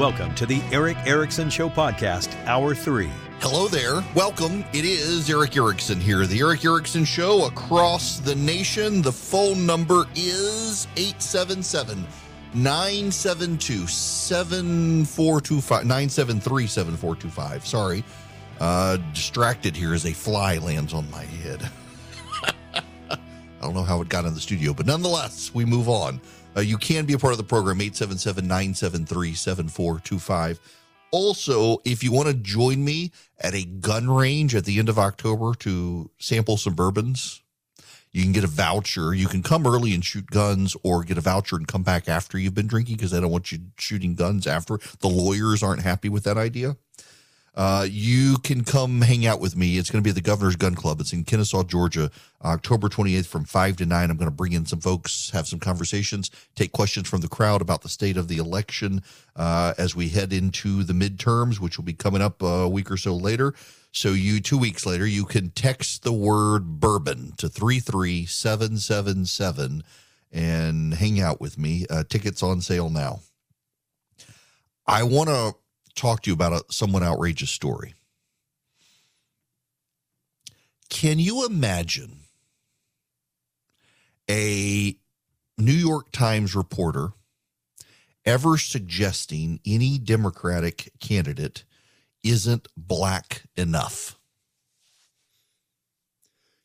Welcome to the Erick Erickson Show Podcast, Hour 3. Hello there. Welcome. It is Erick Erickson here. The Erick Erickson Show across the nation. The phone number is 877 972 7425 973 7425. Sorry. Uh, distracted here as a fly lands on my head. I don't know how it got in the studio, but nonetheless, we move on. Uh, you can be a part of the program, 877 973 7425. Also, if you want to join me at a gun range at the end of October to sample some bourbons, you can get a voucher. You can come early and shoot guns or get a voucher and come back after you've been drinking because they don't want you shooting guns after. The lawyers aren't happy with that idea. Uh, you can come hang out with me. It's going to be at the Governor's Gun Club. It's in Kennesaw, Georgia, October 28th from 5 to 9. I'm going to bring in some folks, have some conversations, take questions from the crowd about the state of the election uh, as we head into the midterms, which will be coming up a week or so later. So, you two weeks later, you can text the word bourbon to 33777 and hang out with me. Uh, tickets on sale now. I want to talk to you about a somewhat outrageous story. Can you imagine a New York Times reporter ever suggesting any Democratic candidate isn't black enough?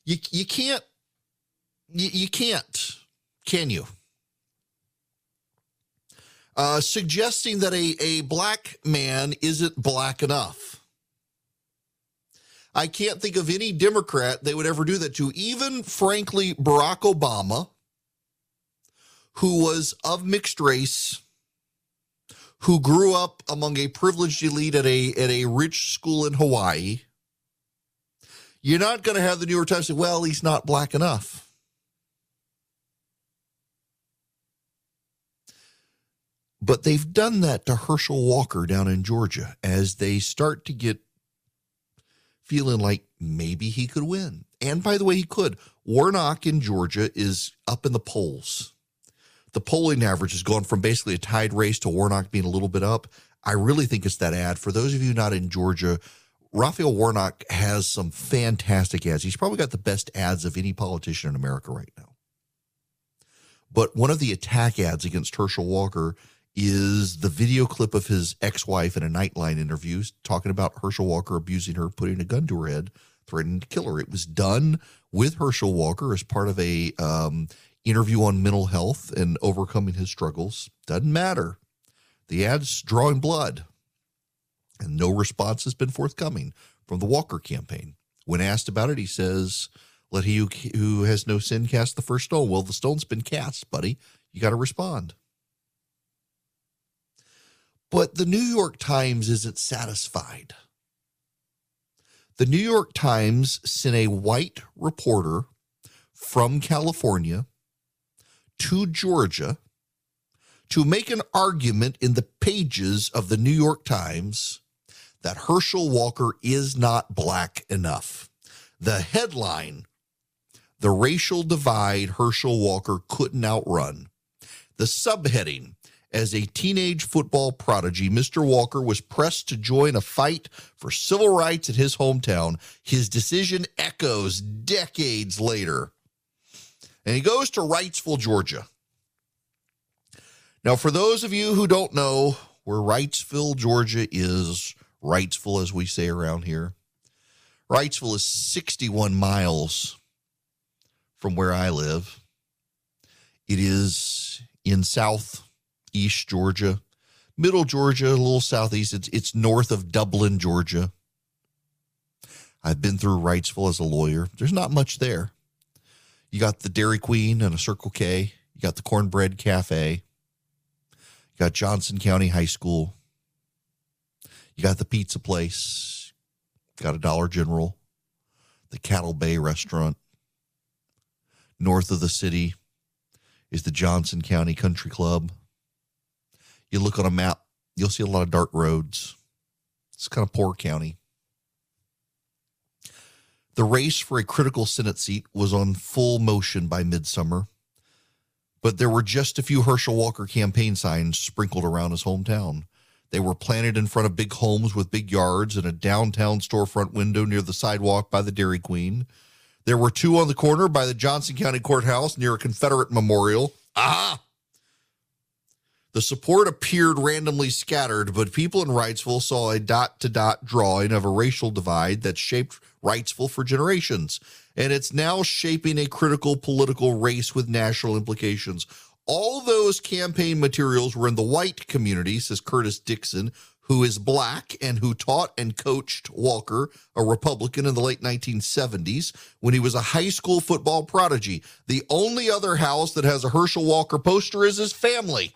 You, you can't, you, you can't, can you? Uh, suggesting that a, a black man isn't black enough. I can't think of any Democrat they would ever do that to. Even, frankly, Barack Obama, who was of mixed race, who grew up among a privileged elite at a at a rich school in Hawaii. You're not going to have the New York Times say, "Well, he's not black enough." But they've done that to Herschel Walker down in Georgia as they start to get feeling like maybe he could win. And by the way, he could. Warnock in Georgia is up in the polls. The polling average has gone from basically a tied race to Warnock being a little bit up. I really think it's that ad. For those of you not in Georgia, Raphael Warnock has some fantastic ads. He's probably got the best ads of any politician in America right now. But one of the attack ads against Herschel Walker is the video clip of his ex-wife in a Nightline interview talking about Herschel Walker abusing her, putting a gun to her head, threatening to kill her. It was done with Herschel Walker as part of a um, interview on mental health and overcoming his struggles. Doesn't matter. The ad's drawing blood, and no response has been forthcoming from the Walker campaign. When asked about it, he says, "Let he who, who has no sin cast the first stone." Well, the stone's been cast, buddy. You got to respond. But the New York Times isn't satisfied. The New York Times sent a white reporter from California to Georgia to make an argument in the pages of the New York Times that Herschel Walker is not black enough. The headline The racial divide Herschel Walker couldn't outrun. The subheading as a teenage football prodigy, Mr. Walker was pressed to join a fight for civil rights in his hometown. His decision echoes decades later. And he goes to Wrightsville, Georgia. Now, for those of you who don't know where Wrightsville, Georgia is, Wrightsville, as we say around here, Wrightsville is 61 miles from where I live. It is in south East Georgia, Middle Georgia, a little southeast. It's, it's north of Dublin, Georgia. I've been through Wrightsville as a lawyer. There's not much there. You got the Dairy Queen and a Circle K. You got the Cornbread Cafe. You got Johnson County High School. You got the pizza place. Got a Dollar General. The Cattle Bay Restaurant. North of the city is the Johnson County Country Club you look on a map, you'll see a lot of dark roads. It's kind of poor county. The race for a critical Senate seat was on full motion by midsummer, but there were just a few Herschel Walker campaign signs sprinkled around his hometown. They were planted in front of big homes with big yards and a downtown storefront window near the sidewalk by the Dairy Queen. There were two on the corner by the Johnson County Courthouse near a Confederate memorial. Ah! The support appeared randomly scattered, but people in Wrightsville saw a dot to dot drawing of a racial divide that shaped Wrightsville for generations. And it's now shaping a critical political race with national implications. All those campaign materials were in the white community, says Curtis Dixon, who is black and who taught and coached Walker, a Republican in the late 1970s, when he was a high school football prodigy. The only other house that has a Herschel Walker poster is his family.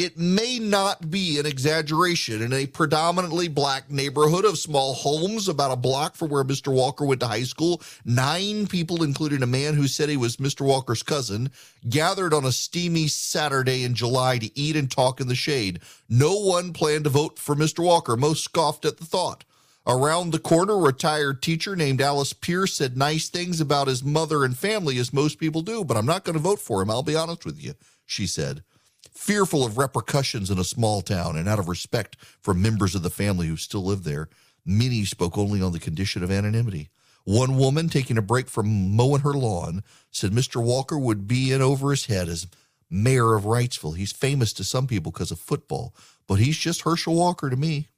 It may not be an exaggeration in a predominantly black neighborhood of small homes about a block from where Mr. Walker went to high school. Nine people, including a man who said he was Mr. Walker's cousin, gathered on a steamy Saturday in July to eat and talk in the shade. No one planned to vote for Mr. Walker. Most scoffed at the thought. Around the corner, a retired teacher named Alice Pierce said nice things about his mother and family, as most people do, but I'm not going to vote for him. I'll be honest with you, she said fearful of repercussions in a small town and out of respect for members of the family who still live there, many spoke only on the condition of anonymity. One woman, taking a break from mowing her lawn, said Mr. Walker would be in over his head as mayor of Wrightsville. He's famous to some people because of football, but he's just Herschel Walker to me.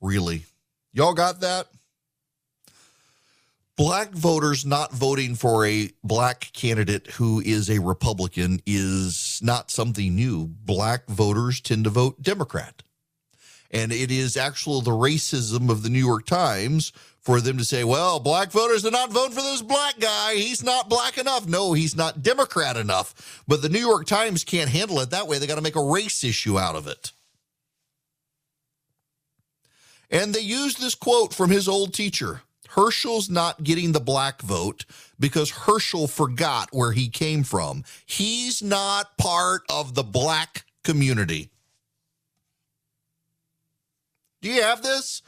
Really? Y'all got that? Black voters not voting for a black candidate who is a Republican is not something new. Black voters tend to vote Democrat. And it is actually the racism of the New York Times for them to say, well, black voters are not voting for this black guy. He's not black enough. No, he's not Democrat enough. But the New York Times can't handle it that way. They got to make a race issue out of it. And they use this quote from his old teacher Herschel's not getting the black vote because Herschel forgot where he came from. He's not part of the black community. Do you have this?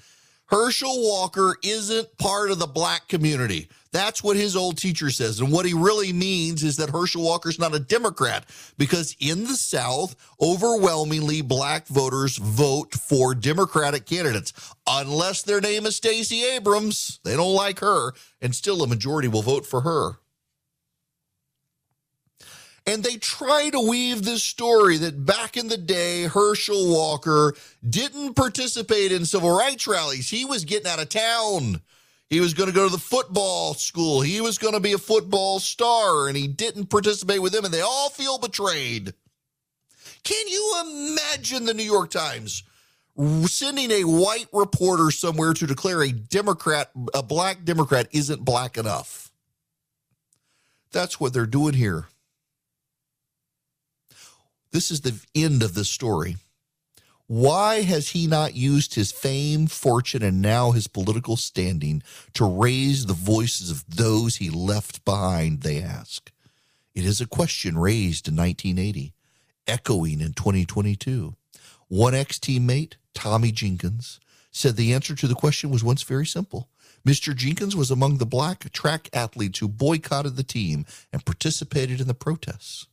Herschel Walker isn't part of the black community. That's what his old teacher says. And what he really means is that Herschel Walker's not a Democrat because in the South, overwhelmingly black voters vote for Democratic candidates, unless their name is Stacey Abrams. They don't like her, and still a majority will vote for her. And they try to weave this story that back in the day, Herschel Walker didn't participate in civil rights rallies. He was getting out of town. He was going to go to the football school. He was going to be a football star, and he didn't participate with them, and they all feel betrayed. Can you imagine the New York Times sending a white reporter somewhere to declare a Democrat, a black Democrat, isn't black enough? That's what they're doing here. This is the end of the story. Why has he not used his fame, fortune, and now his political standing to raise the voices of those he left behind? They ask. It is a question raised in 1980, echoing in 2022. One ex teammate, Tommy Jenkins, said the answer to the question was once very simple. Mr. Jenkins was among the black track athletes who boycotted the team and participated in the protests.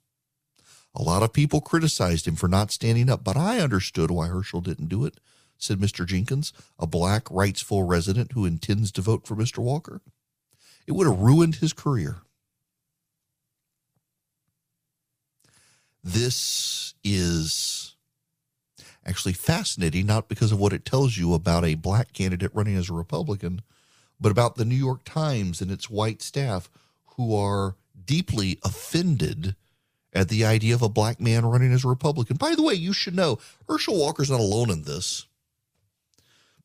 A lot of people criticized him for not standing up, but I understood why Herschel didn't do it, said Mr. Jenkins, a black Wrightsville resident who intends to vote for Mr. Walker. It would have ruined his career. This is actually fascinating, not because of what it tells you about a black candidate running as a Republican, but about the New York Times and its white staff who are deeply offended at the idea of a black man running as a Republican. By the way, you should know Herschel Walker's not alone in this.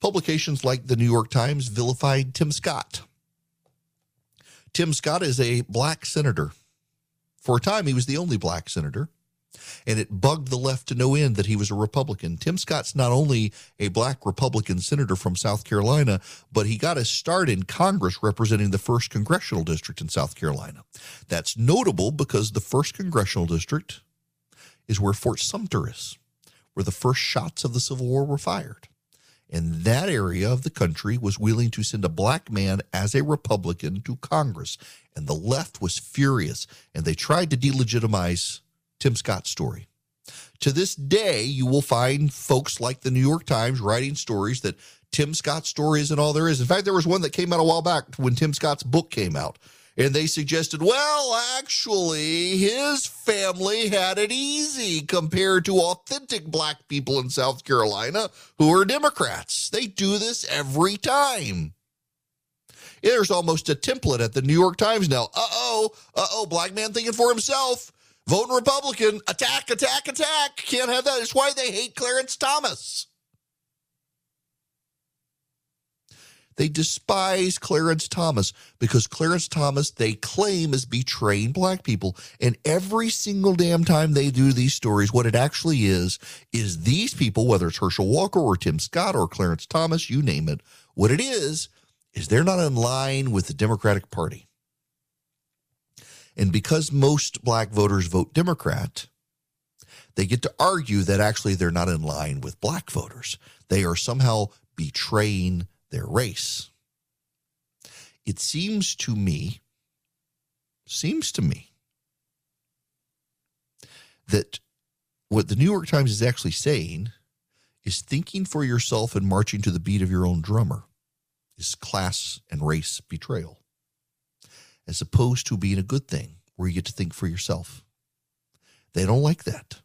Publications like the New York Times vilified Tim Scott. Tim Scott is a black senator. For a time, he was the only black senator and it bugged the left to no end that he was a Republican. Tim Scott's not only a black Republican senator from South Carolina, but he got his start in Congress representing the 1st Congressional District in South Carolina. That's notable because the 1st Congressional District is where Fort Sumter is, where the first shots of the Civil War were fired. And that area of the country was willing to send a black man as a Republican to Congress. And the left was furious, and they tried to delegitimize Tim Scott's story. To this day, you will find folks like the New York Times writing stories that Tim Scott's story isn't all there is. In fact, there was one that came out a while back when Tim Scott's book came out. And they suggested, well, actually, his family had it easy compared to authentic black people in South Carolina who are Democrats. They do this every time. There's almost a template at the New York Times now. Uh oh, uh oh, black man thinking for himself, voting Republican, attack, attack, attack. Can't have that. That's why they hate Clarence Thomas. They despise Clarence Thomas because Clarence Thomas, they claim, is betraying black people. And every single damn time they do these stories, what it actually is, is these people, whether it's Herschel Walker or Tim Scott or Clarence Thomas, you name it, what it is, is they're not in line with the Democratic Party. And because most black voters vote Democrat, they get to argue that actually they're not in line with black voters. They are somehow betraying their race. It seems to me, seems to me, that what the New York Times is actually saying is thinking for yourself and marching to the beat of your own drummer is class and race betrayal, as opposed to being a good thing where you get to think for yourself. They don't like that.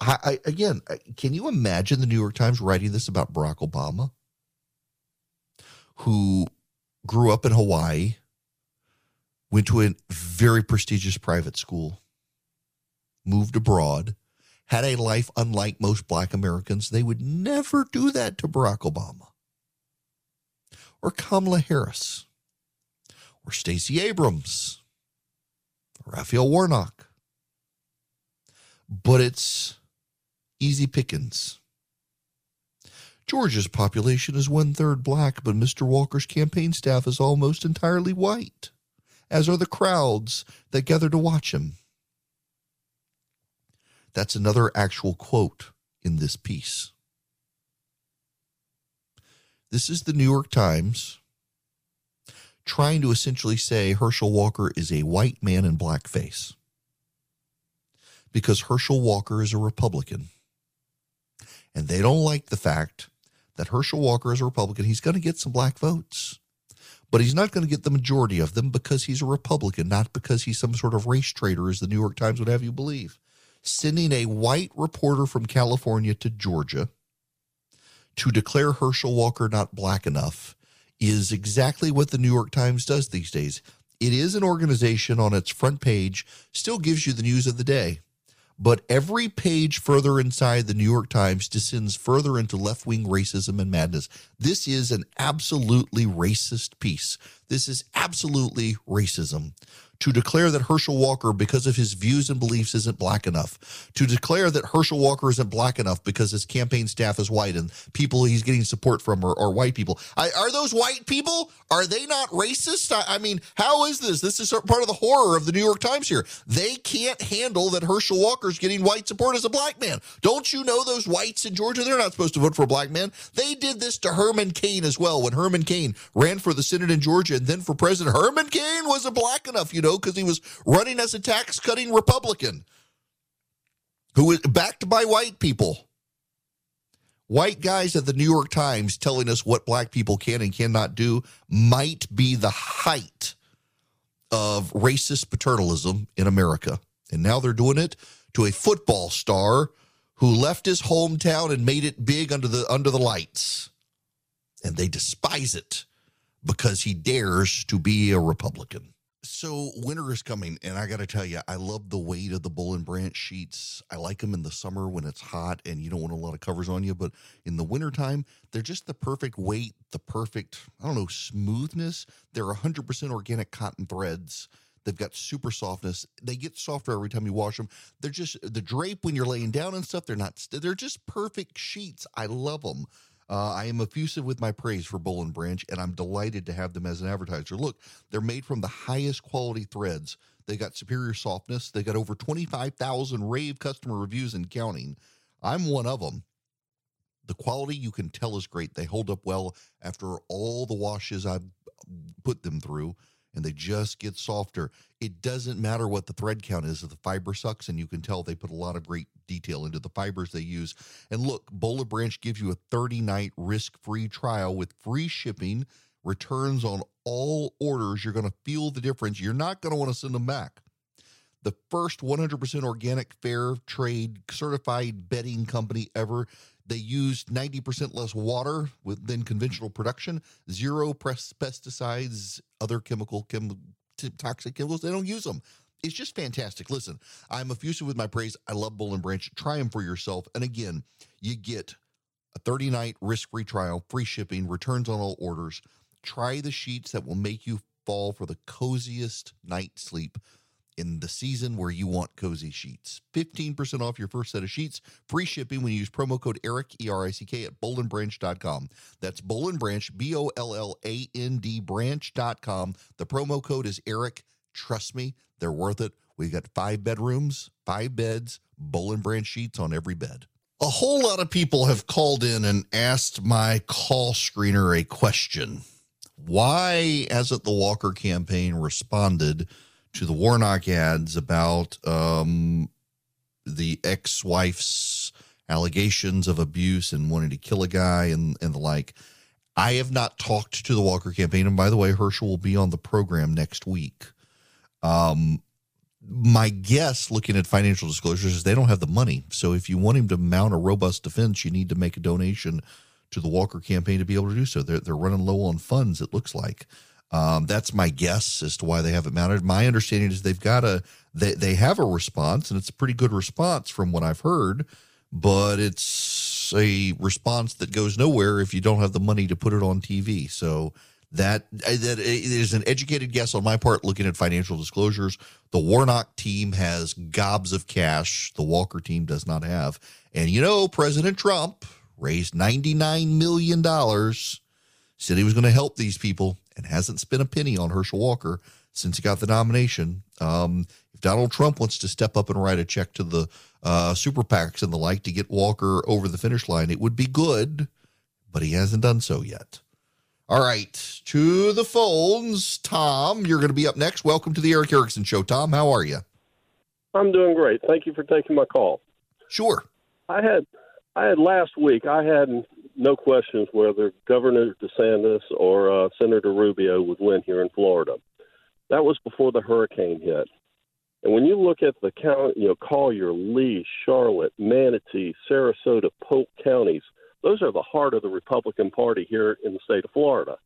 I, I, again, can you imagine the New York Times writing this about Barack Obama, who grew up in Hawaii, went to a very prestigious private school, moved abroad, had a life unlike most black Americans? They would never do that to Barack Obama or Kamala Harris or Stacey Abrams or Raphael Warnock. But it's easy pickings. Georgia's population is one third black, but Mr. Walker's campaign staff is almost entirely white, as are the crowds that gather to watch him. That's another actual quote in this piece. This is the New York Times trying to essentially say Herschel Walker is a white man in blackface because Herschel Walker is a Republican. And they don't like the fact that Herschel Walker is a Republican. He's going to get some black votes, but he's not going to get the majority of them because he's a Republican, not because he's some sort of race traitor, as the New York Times would have you believe. Sending a white reporter from California to Georgia to declare Herschel Walker not black enough is exactly what the New York Times does these days. It is an organization on its front page, still gives you the news of the day but every page further inside the New York Times descends further into left wing racism and madness. This is an absolutely racist piece. This is absolutely racism to declare that Herschel Walker, because of his views and beliefs, isn't black enough, to declare that Herschel Walker isn't black enough because his campaign staff is white and people he's getting support from are, are white people. I, are those white people? Are they not racist? I, I, mean, how is this? This is part of the horror of the New York Times here. They can't handle that Herschel Walker's getting white support as a black man. Don't you know those whites in Georgia? They're not supposed to vote for a black man. They did this to Herman Cain as well when Herman Cain ran for the Senate in Georgia and then for president. Herman Cain wasn't black enough, you know because he was running as a tax cutting Republican who was backed by white people. White guys at the New York Times telling us what black people can and cannot do might be the height of racist paternalism in America. And now they're doing it to a football star who left his hometown and made it big under the under the lights. And they despise it because he dares to be a Republican. So winter is coming, and I got to tell you, I love the weight of the Boll and Branch sheets. I like them in the summer when it's hot and you don't want a lot of covers on you, but in the wintertime, they're just the perfect weight, the perfect, I don't know, smoothness. They're 100% organic cotton threads. They've got super softness. They get softer every time you wash them. They're just the drape when you're laying down and stuff. They're not. They're just perfect sheets. I love them. Uh, I am effusive with my praise for Boll and Branch, and I'm delighted to have them as an advertiser. Look, they're made from the highest quality threads. They got superior softness. They got over 25,000 rave customer reviews and counting. I'm one of them. The quality you can tell is great. They hold up well after all the washes I've put them through. And they just get softer. It doesn't matter what the thread count is if the fiber sucks, and you can tell they put a lot of great detail into the fibers they use. And look, Boll and Branch gives you a 30 night risk free trial with free shipping, returns on all orders. You're going to feel the difference. You're not going to want to send them back the first 100% organic fair trade certified bedding company ever they used 90% less water than conventional production, zero pesticides, other chemical, chem, toxic chemicals. They don't use them. It's just fantastic. Listen, I'm effusive with my praise. I love Boll and Branch. Try them for yourself. And again, you get a 30 night risk free trial, free shipping, returns on all orders. Try the sheets that will make you fall for the coziest night sleep in the season where you want cozy sheets. 15% off your first set of sheets, free shipping when you use promo code ERICK, E R I C K, at bollandbranch.com. That's Boll and Branch, B O L L A N D branch.com. The promo code is ERICK. Trust me, they're worth it. We've got five bedrooms, five beds, Boll and Branch sheets on every bed. A whole lot of people have called in and asked my call screener a question. Why hasn't the Walker campaign responded? To the Warnock ads about um, the ex wife's allegations of abuse and wanting to kill a guy and, and the like. I have not talked to the Walker campaign. And by the way, Herschel will be on the program next week. Um, my guess, looking at financial disclosures, is they don't have the money. So if you want him to mount a robust defense, you need to make a donation to the Walker campaign to be able to do so. They're, they're running low on funds, it looks like. Um, that's my guess as to why they haven't mounted. My understanding is they've got a they they have a response, and it's a pretty good response from what I've heard, but it's a response that goes nowhere if you don't have the money to put it on TV. So that that is an educated guess on my part. Looking at financial disclosures, the Warnock team has gobs of cash. The Walker team does not have, and you know President Trump raised ninety nine million dollars. Said he was going to help these people and hasn't spent a penny on Herschel Walker since he got the nomination. Um, if Donald Trump wants to step up and write a check to the uh, super PACs and the like to get Walker over the finish line, it would be good, but he hasn't done so yet. All right, to the phones. Tom, you're going to be up next. Welcome to the Erick Erickson Show. Tom, how are you? I'm doing great. Thank you for taking my call. Sure. I had I had last week. I had no questions whether Governor DeSantis or uh, Senator Rubio would win here in Florida. That was before the hurricane hit. And when you look at the county, you know, Collier, Lee, Charlotte, Manatee, Sarasota, Polk counties, those are the heart of the Republican Party here in the state of Florida.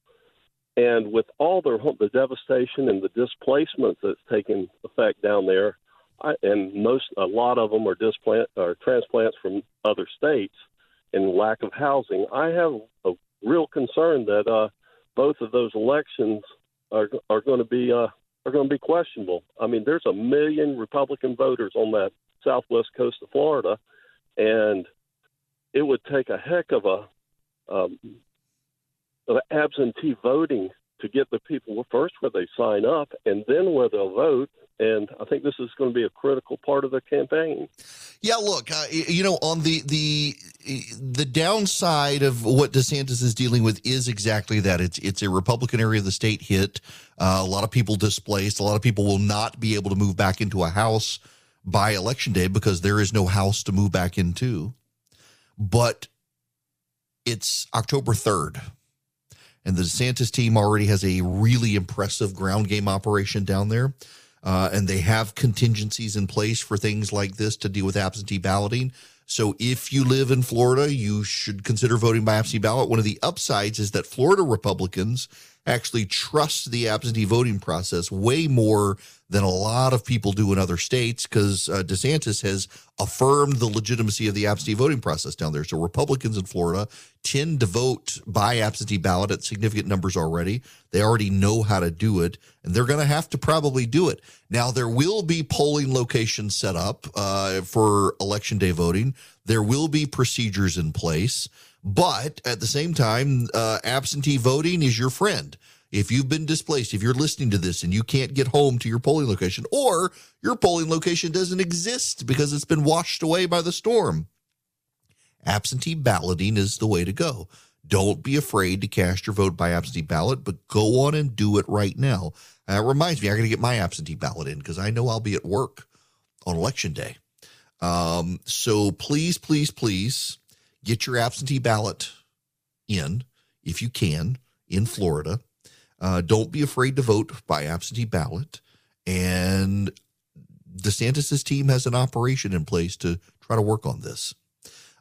And with all the, the devastation and the displacement that's taken effect down there, I, and most a lot of them are displant or transplants from other states – and lack of housing. I have a real concern that uh, both of those elections are are going to be uh, are going to be questionable. I mean, there's a million Republican voters on that southwest coast of Florida, and it would take a heck of a um, of absentee voting to get the people first where they sign up and then where they'll vote and I think this is going to be a critical part of the campaign. Yeah, look, uh, you know, on the the the downside of what DeSantis is dealing with is exactly that. It's it's a Republican area of the state hit. Uh, a lot of people displaced. A lot of people will not be able to move back into a house by election day because there is no house to move back into. But it's October third. And the DeSantis team already has a really impressive ground game operation down there uh, and they have contingencies in place for things like this to deal with absentee balloting. So if you live in Florida, you should consider voting by absentee ballot. One of the upsides is that Florida Republicans actually trust the absentee voting process way more than a lot of people do in other states because uh, DeSantis has affirmed the legitimacy of the absentee voting process down there. So Republicans in Florida tend to vote by absentee ballot at significant numbers already. They already know how to do it, and they're going to have to probably do it. Now, there will be polling locations set up uh, for election day voting, there will be procedures in place. But at the same time, uh, absentee voting is your friend. If you've been displaced, if you're listening to this and you can't get home to your polling location, or your polling location doesn't exist because it's been washed away by the storm, absentee balloting is the way to go. Don't be afraid to cast your vote by absentee ballot, but go on and do it right now. That reminds me, I got to get my absentee ballot in because I know I'll be at work on election day. Um, so please, please, please get your absentee ballot in if you can in Florida. Uh, don't be afraid to vote by absentee ballot. And DeSantis's team has an operation in place to try to work on this.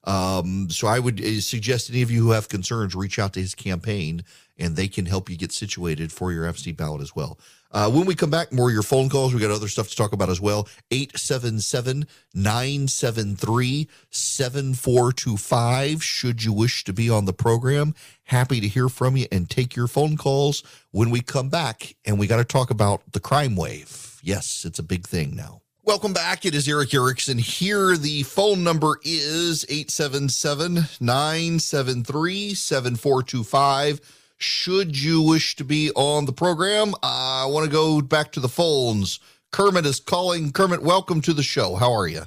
Um, so I would uh, suggest any of you who have concerns reach out to his campaign and they can help you get situated for your absentee ballot as well. Uh, when we come back, more of your phone calls. We got other stuff to talk about as well. 877 973 7425. Should you wish to be on the program, happy to hear from you and take your phone calls when we come back. And we got to talk about the crime wave. Yes, it's a big thing now. Welcome back. It is Erick Erickson here. The phone number is 877 973 7425 should you wish to be on the program. I want to go back to the phones. Kermit is calling. Kermit, welcome to the show. How are you?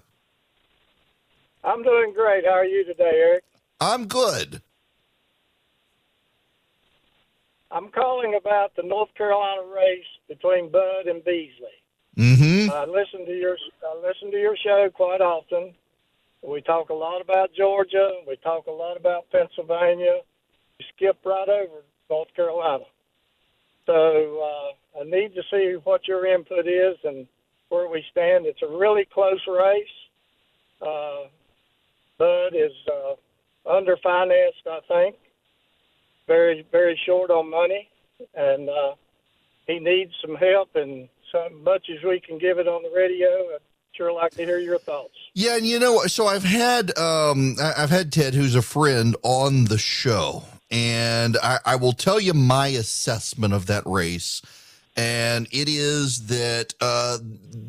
I'm doing great. How are you today, Erick? I'm good. I'm calling about the North Carolina race between Budd and Beasley. Mm-hmm. I listen to your I listen to your show quite often. We talk a lot about Georgia. We talk a lot about Pennsylvania. We skip right over North Carolina. So uh, I need to see what your input is and where we stand. It's a really close race. Uh, Budd is uh, underfinanced, I think. Very, very short on money, and uh, he needs some help. And so much as we can give it on the radio, I'd sure like to hear your thoughts. Yeah, and you know, so I've had um, I've had Ted, who's a friend, on the show, and I, I will tell you my assessment of that race. And it is that uh,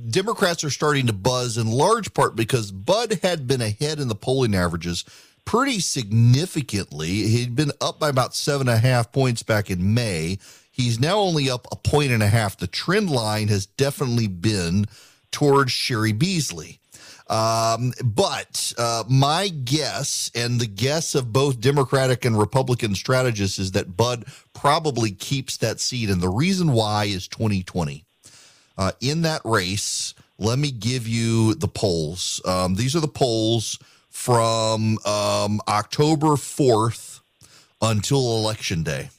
Democrats are starting to buzz in large part because Budd had been ahead in the polling averages pretty significantly. He'd been up by about seven and a half points back in May. He's now only up a point and a half. The trend line has definitely been towards Cheri Beasley. Um, but uh, my guess and the guess of both Democratic and Republican strategists is that Budd probably keeps that seat. And the reason why is 2020. Uh, in that race, let me give you the polls. Um, these are the polls from um, October 4th until Election Day.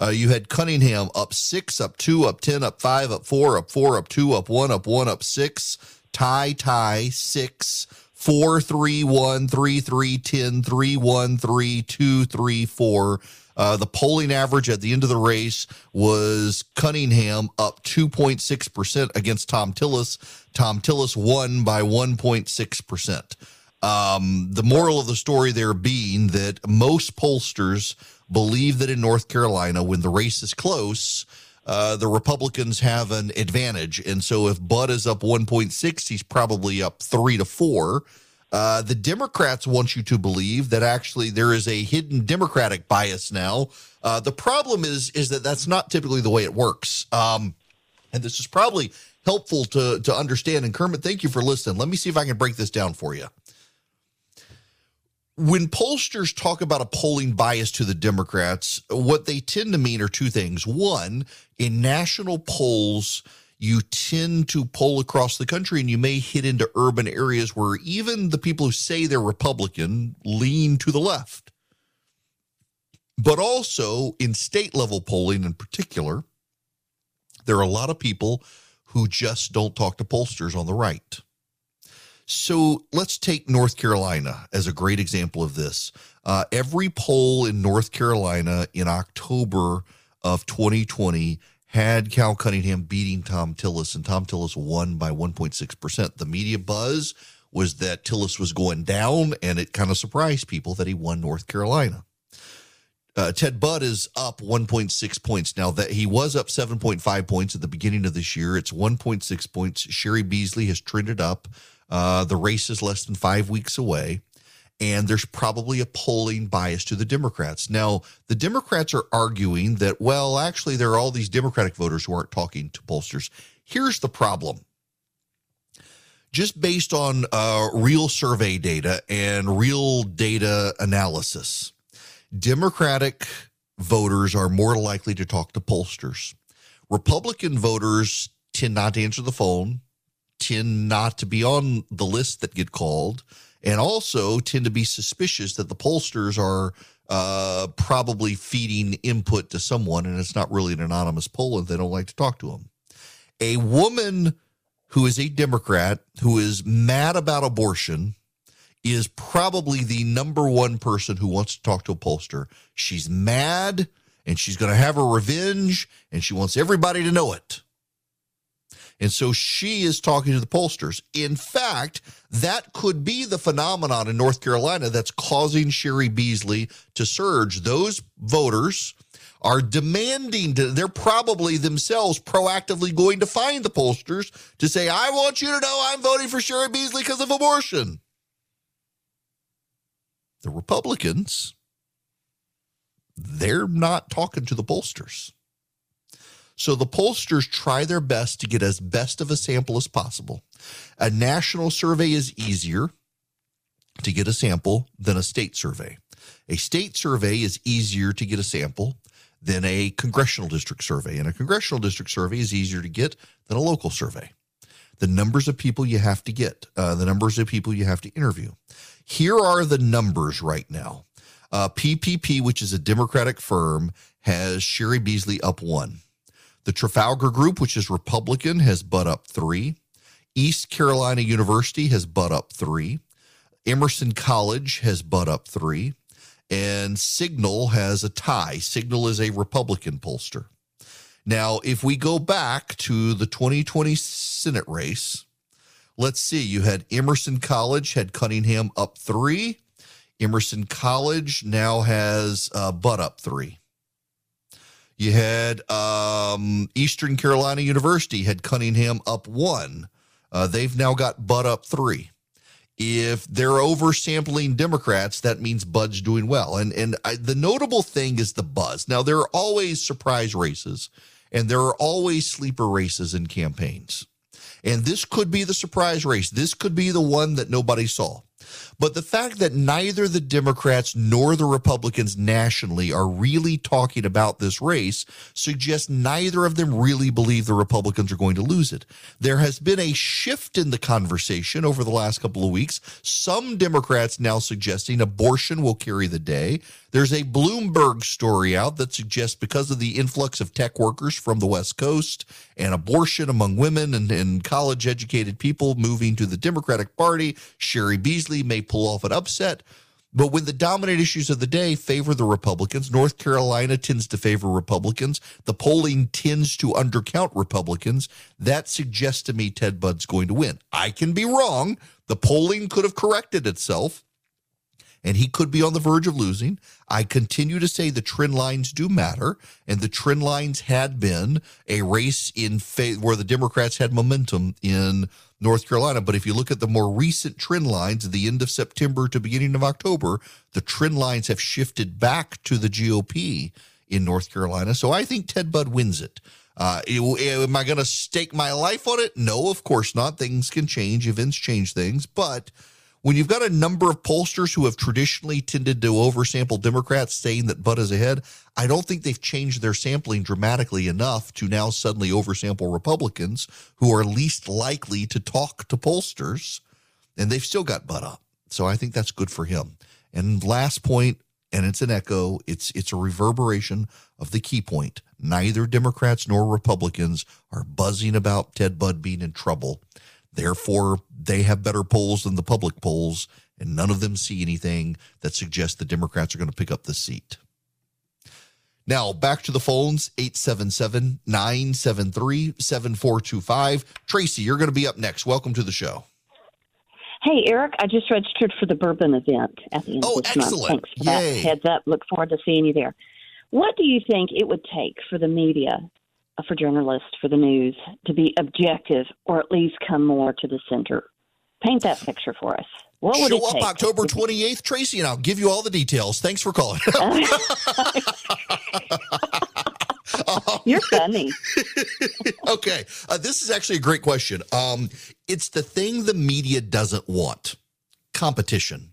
Uh, you had Cunningham up six, up two, up 10, up five, up four, up four, up two, up one, up one, up six tie, tie, six, four, three, one, three, three, ten, three, one, three, two, three, four. Uh, the polling average at the end of the race was Cunningham up 2.6% against Thom Tillis. Thom Tillis won by 1.6%. Um, the moral of the story there being that most pollsters believe that in North Carolina, when the race is close, uh, the Republicans have an advantage. And so if Budd is up 1.6, he's probably up three to four. Uh, the Democrats want you to believe that actually there is a hidden Democratic bias now. Uh, the problem is is that that's not typically the way it works. Um, and this is probably helpful to to understand. And Kermit, thank you for listening. Let me see if I can break this down for you when pollsters talk about a polling bias to the Democrats, what they tend to mean are two things. One, in national polls, you tend to poll across the country and you may hit into urban areas where even the people who say they're Republican lean to the left. But also in state level polling in particular, there are a lot of people who just don't talk to pollsters on the right. So let's take North Carolina as a great example of this. Uh, every poll in North Carolina in October of 2020 had Cal Cunningham beating Thom Tillis, and Thom Tillis won by 1.6%. The media buzz was that Tillis was going down, and it kind of surprised people that he won North Carolina. Uh, Ted Budd is up 1.6 points now. That he was up 7.5 points at the beginning of this year. It's 1.6 points. Cheri Beasley has trended up. Uh, the race is less than five weeks away, and there's probably a polling bias to the Democrats. Now, the Democrats are arguing that, well, actually, there are all these Democratic voters who aren't talking to pollsters. Here's the problem just based on uh, real survey data and real data analysis. Democratic voters are more likely to talk to pollsters. Republican voters tend not to answer the phone, tend not to be on the list that get called, and also tend to be suspicious that the pollsters are uh, probably feeding input to someone and it's not really an anonymous poll and they don't like to talk to them. A woman who is a Democrat who is mad about abortion is probably the number one person who wants to talk to a pollster. She's mad and she's going to have her revenge and she wants everybody to know it. And so she is talking to the pollsters. In fact, that could be the phenomenon in North Carolina that's causing Cheri Beasley to surge. Those voters are demanding to, they're probably themselves proactively going to find the pollsters to say, I want you to know I'm voting for Cheri Beasley because of abortion. The Republicans, they're not talking to the pollsters. So the pollsters try their best to get as best of a sample as possible. A national survey is easier to get a sample than a state survey. A state survey is easier to get a sample than a congressional district survey, and a congressional district survey is easier to get than a local survey. The numbers of people you have to get, uh, the numbers of people you have to interview. Here are the numbers right now. Uh, PPP, which is a Democratic firm, has Cheri Beasley up one. The Trafalgar Group, which is Republican, has Budd up three. East Carolina University has Budd up three. Emerson College has Budd up three. And Cygnal has a tie. Cygnal is a Republican pollster. Now, if we go back to the 2020 Senate race, let's see, you had Emerson College had Cunningham up three. Emerson College now has uh, Budd up three. You had um, Eastern Carolina University had Cunningham up one. Uh, they've now got Budd up three. If they're oversampling Democrats, that means Budd's doing well. And and I, the notable thing is the buzz. Now there are always surprise races, and there are always sleeper races in campaigns. And this could be the surprise race. This could be the one that nobody saw. But the fact that neither the Democrats nor the Republicans nationally are really talking about this race suggests neither of them really believe the Republicans are going to lose it. There has been a shift in the conversation over the last couple of weeks. Some Democrats now suggesting abortion will carry the day. There's a Bloomberg story out that suggests because of the influx of tech workers from the West Coast and abortion among women and, and college educated people moving to the Democratic Party, Cheri Beasley may pull off an upset. But when the dominant issues of the day favor the Republicans, North Carolina tends to favor Republicans. The polling tends to undercount Republicans. That suggests to me Ted Budd's going to win. I can be wrong. The polling could have corrected itself and he could be on the verge of losing. I continue to say the trend lines do matter, and the trend lines had been a race in fa- where the Democrats had momentum in North Carolina. But if you look at the more recent trend lines the end of September to beginning of October, the trend lines have shifted back to the GOP in North Carolina. So I think Ted Budd wins it. Uh, am I going to stake my life on it? No, of course not. Things can change, events change things, but when you've got a number of pollsters who have traditionally tended to oversample Democrats saying that Budd is ahead, I don't think they've changed their sampling dramatically enough to now suddenly oversample Republicans who are least likely to talk to pollsters, and they've still got Budd up. So I think that's good for him. And last point, and it's an echo, it's it's a reverberation of the key point. Neither Democrats nor Republicans are buzzing about Ted Budd being in trouble. Therefore, they have better polls than the public polls, and none of them see anything that suggests the Democrats are going to pick up the seat. Now, back to the phones 877 973 7425. Tracy, you're going to be up next. Welcome to the show. Hey, Erick, I just registered for the bourbon event at the end oh, of this excellent. month. Thanks for Yay. that. Heads up. Look forward to seeing you there. What do you think it would take for the media for journalists for the news to be objective or at least come more to the center. Paint that picture for us. What would Show it up take? October 28th, Tracy, and I'll give you all the details. Thanks for calling. You're funny. okay. Uh, this is actually a great question. Um, it's the thing the media doesn't want competition.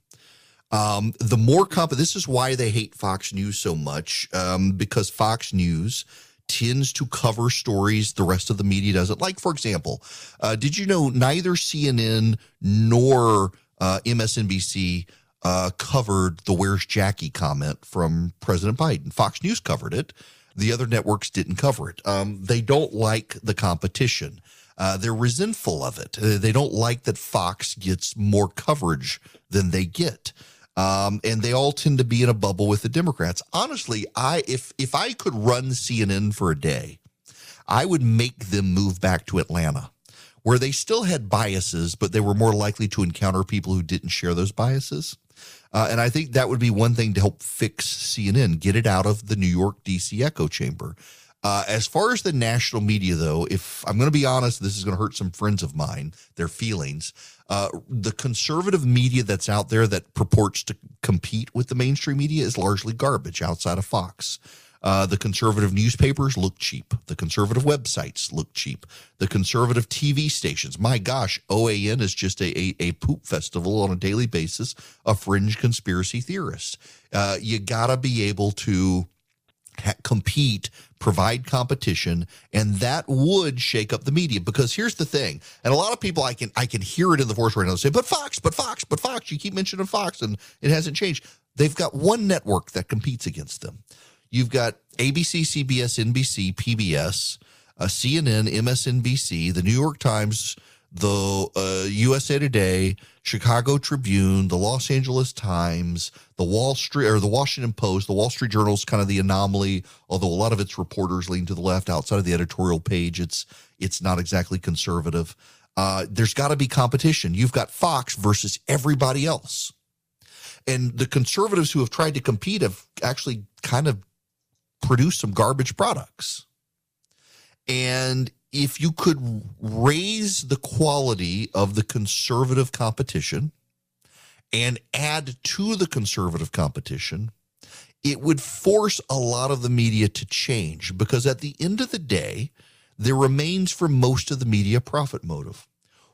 Um, the more comp, this is why they hate Fox News so much, um, because Fox News tends to cover stories the rest of the media doesn't. Like, for example, uh, did you know neither CNN nor uh, MSNBC uh, covered the "Where's Jackie" comment from President Biden? Fox News covered it. The other networks didn't cover it. Um, they don't like the competition. Uh, they're resentful of it. Uh, they don't like that Fox gets more coverage than they get. Um, and they all tend to be in a bubble with the Democrats. Honestly, I if if I could run CNN for a day, I would make them move back to Atlanta, where they still had biases, but they were more likely to encounter people who didn't share those biases. Uh, and I think that would be one thing to help fix CNN, get it out of the New York DC echo chamber. Uh, as far as the national media, though, if I'm going to be honest, this is going to hurt some friends of mine, their feelings. Uh, the conservative media that's out there that purports to compete with the mainstream media is largely garbage outside of Fox. Uh, the conservative newspapers look cheap. The conservative websites look cheap. The conservative TV stations, my gosh, OAN is just a, a, a poop festival on a daily basis of fringe conspiracy theorists. Uh, you got to be able to compete, provide competition, and that would shake up the media. Because here's the thing, and a lot of people I can I can hear it in the voice right now say, "But Fox, but Fox, but Fox." You keep mentioning Fox, and it hasn't changed. They've got one network that competes against them. You've got ABC, CBS, NBC, PBS, uh, CNN, MSNBC, the New York Times, the uh, USA Today, Chicago Tribune, the Los Angeles Times, the Wall Street or the Washington Post, the Wall Street Journal is kind of the anomaly, although a lot of its reporters lean to the left. Outside of the editorial page, it's it's not exactly conservative. Uh, there's got to be competition. You've got Fox versus everybody else, and the conservatives who have tried to compete have actually kind of produced some garbage products. And if you could raise the quality of the conservative competition and add to the conservative competition, it would force a lot of the media to change because at the end of the day, there remains for most of the media profit motive.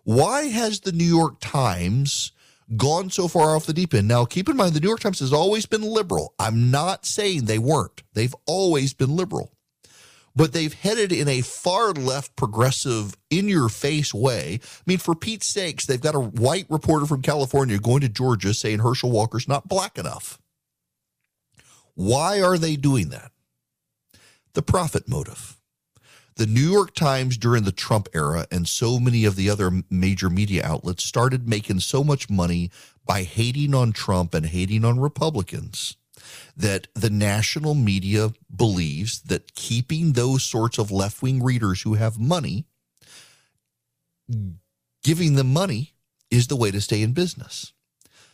Why has the New York Times gone so far off the deep end? Now, keep in mind, the New York Times has always been liberal. I'm not saying they weren't, they've always been liberal but they've headed in a far left progressive in your face way. I mean, for Pete's sakes, they've got a white reporter from California going to Georgia saying Herschel Walker's not black enough. Why are they doing that? The profit motive. The New York Times during the Trump era and so many of the other major media outlets started making so much money by hating on Trump and hating on Republicans that the national media believes that keeping those sorts of left wing readers who have money, giving them money is the way to stay in business.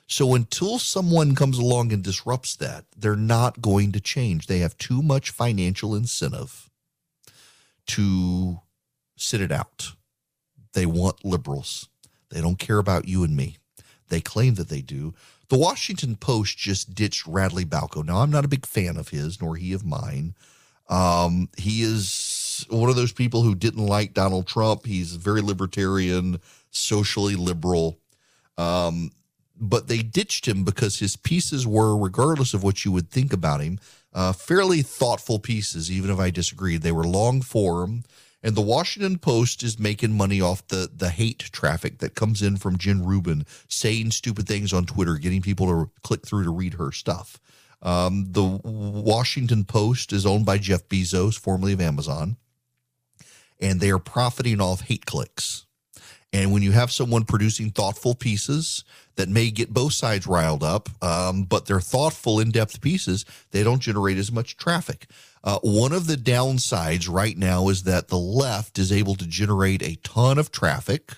So until someone comes along and disrupts that, they're not going to change. They have too much financial incentive to sit it out. They want liberals. They don't care about you and me. They claim that they do. The Washington Post just ditched Radley Balko. Now, I'm not a big fan of his, nor he of mine. Um, he is one of those people who didn't like Donald Trump. He's very libertarian, socially liberal. Um, but they ditched him because his pieces were, regardless of what you would think about him, uh, fairly thoughtful pieces, even if I disagreed. They were long form. And the Washington Post is making money off the the hate traffic that comes in from Jen Rubin saying stupid things on Twitter, getting people to click through to read her stuff. Um, the Washington Post is owned by Jeff Bezos, formerly of Amazon, and they are profiting off hate clicks. And when you have someone producing thoughtful pieces that may get both sides riled up, um, but they're thoughtful, in depth pieces, they don't generate as much traffic. Uh, one of the downsides right now is that the left is able to generate a ton of traffic,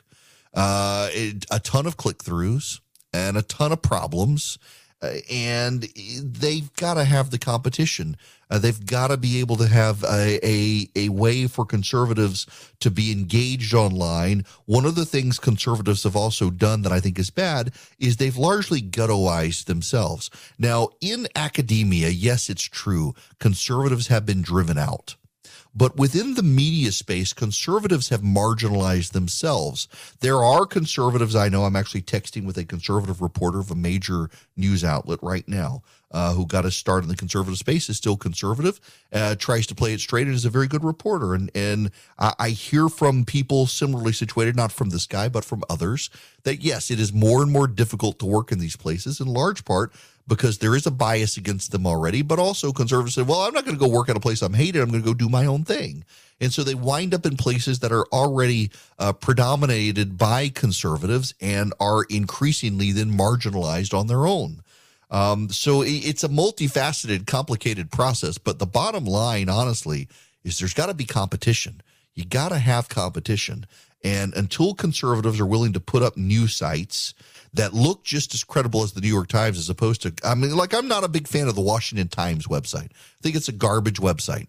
uh, a ton of click throughs, and a ton of problems. Uh, and they've got to have the competition. Uh, they've got to be able to have a, a, a way for conservatives to be engaged online. One of the things conservatives have also done that I think is bad is they've largely ghettoized themselves. Now, in academia, yes, it's true, conservatives have been driven out. But within the media space, conservatives have marginalized themselves. There are conservatives I know. I'm actually texting with a conservative reporter of a major news outlet right now uh, who got a start in the conservative space, is still conservative, uh, tries to play it straight, and is a very good reporter. And and I, I hear from people similarly situated, not from this guy, but from others, that yes, it is more and more difficult to work in these places, in large part because there is a bias against them already. But also, conservatives say, well, I'm not going to go work at a place I'm hated. I'm going to go do my own thing. And so they wind up in places that are already uh, predominated by conservatives and are increasingly then marginalized on their own. Um, so it's a multifaceted, complicated process. But the bottom line, honestly, is there's got to be competition. You got to have competition. And until conservatives are willing to put up new sites that look just as credible as the New York Times, as opposed to, I mean, like, I'm not a big fan of the Washington Times website. I think it's a garbage website.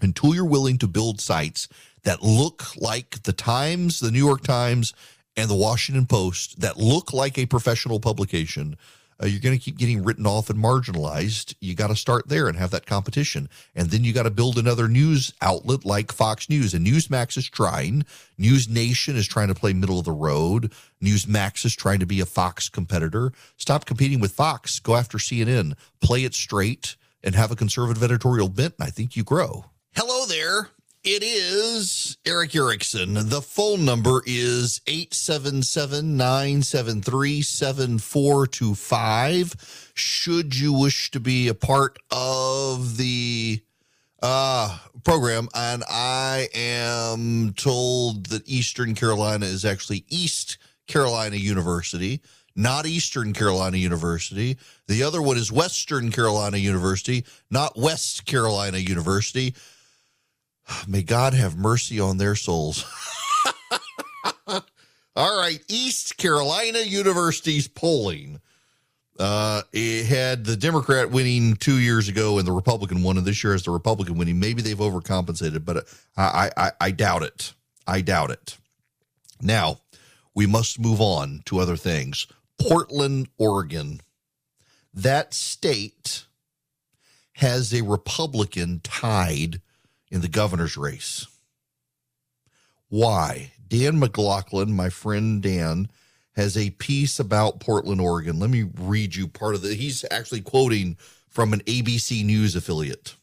Until you're willing to build sites that look like the Times, the New York Times, and the Washington Post, that look like a professional publication, uh, you're going to keep getting written off and marginalized. You got to start there and have that competition. And then you got to build another news outlet like Fox News. And Newsmax is trying. News Nation is trying to play middle of the road. Newsmax is trying to be a Fox competitor. Stop competing with Fox. Go after CNN. Play it straight and have a conservative editorial bent. And I think you grow. Hello there. It is Erick Erickson. The phone number is 877 973 7425. Should you wish to be a part of the uh, program, and I am told that Eastern Carolina is actually East Carolina University, not Eastern Carolina University. The other one is Western Carolina University, not West Carolina University. May God have mercy on their souls. All right, East Carolina University's polling. Uh, it had the Democrat winning two years ago and the Republican one, and this year has the Republican winning. Maybe they've overcompensated, but I, I, I doubt it. I doubt it. Now, we must move on to other things. Portland, Oregon. That state has a Republican tied in the governor's race. Why? Dan McLaughlin, my friend Dan, has a piece about Portland, Oregon. Let me read you part of the. He's actually quoting from an ABC News affiliate.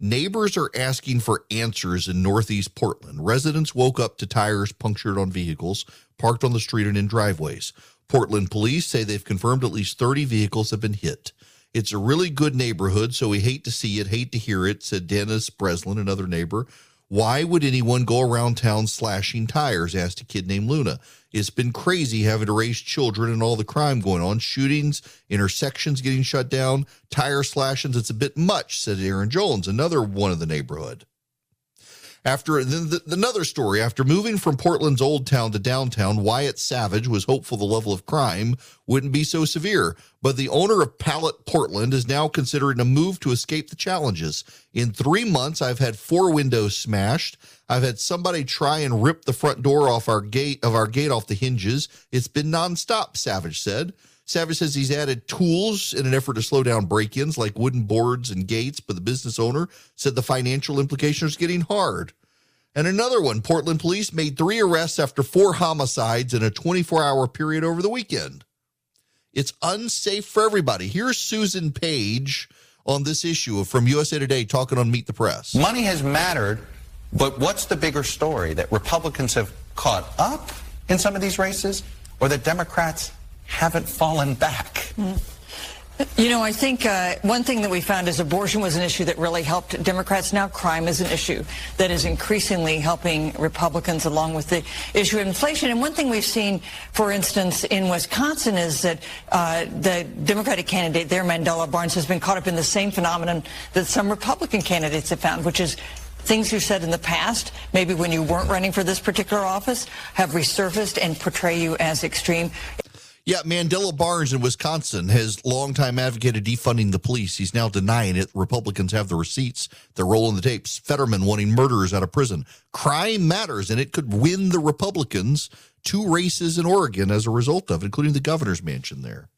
Neighbors are asking for answers in Northeast Portland. Residents woke up to tires punctured on vehicles parked on the street and in driveways. Portland police say they've confirmed at least 30 vehicles have been hit. It's a really good neighborhood, so we hate to see it, hate to hear it, said Dennis Breslin, another neighbor. Why would anyone go around town slashing tires? asked a kid named Luna. It's been crazy having to raise children and all the crime going on. Shootings, intersections getting shut down, tire slashings. It's a bit much, said Aaron Jones, another one of the neighborhood. After the, the, another story, after moving from Portland's Old Town to downtown, Wyatt Savage was hopeful the level of crime wouldn't be so severe. But the owner of Pallet Portland is now considering a move to escape the challenges. In three months, I've had four windows smashed. I've had somebody try and rip the front door off our gate of our gate off the hinges. It's been nonstop, Savage said. Savage says he's added tools in an effort to slow down break ins like wooden boards and gates, but the business owner said the financial implications are getting hard. And another one Portland police made three arrests after four homicides in a 24 hour period over the weekend. It's unsafe for everybody. Here's Susan Page on this issue from USA Today talking on Meet the Press. Money has mattered, but what's the bigger story? That Republicans have caught up in some of these races, or that Democrats haven't fallen back. Mm. You know, I think uh, one thing that we found is abortion was an issue that really helped Democrats. Now crime is an issue that is increasingly helping Republicans along with the issue of inflation. And one thing we've seen, for instance, in Wisconsin is that uh, the Democratic candidate there, Mandela Barnes, has been caught up in the same phenomenon that some Republican candidates have found, which is things you said in the past, maybe when you weren't running for this particular office, have resurfaced and portray you as extreme. Yeah, Mandela Barnes in Wisconsin has longtime advocated defunding the police. He's now denying it. Republicans have the receipts. They're rolling the tapes. Fetterman wanting murderers out of prison. Crime matters, and it could win the Republicans two races in Oregon as a result of it, including the governor's mansion there.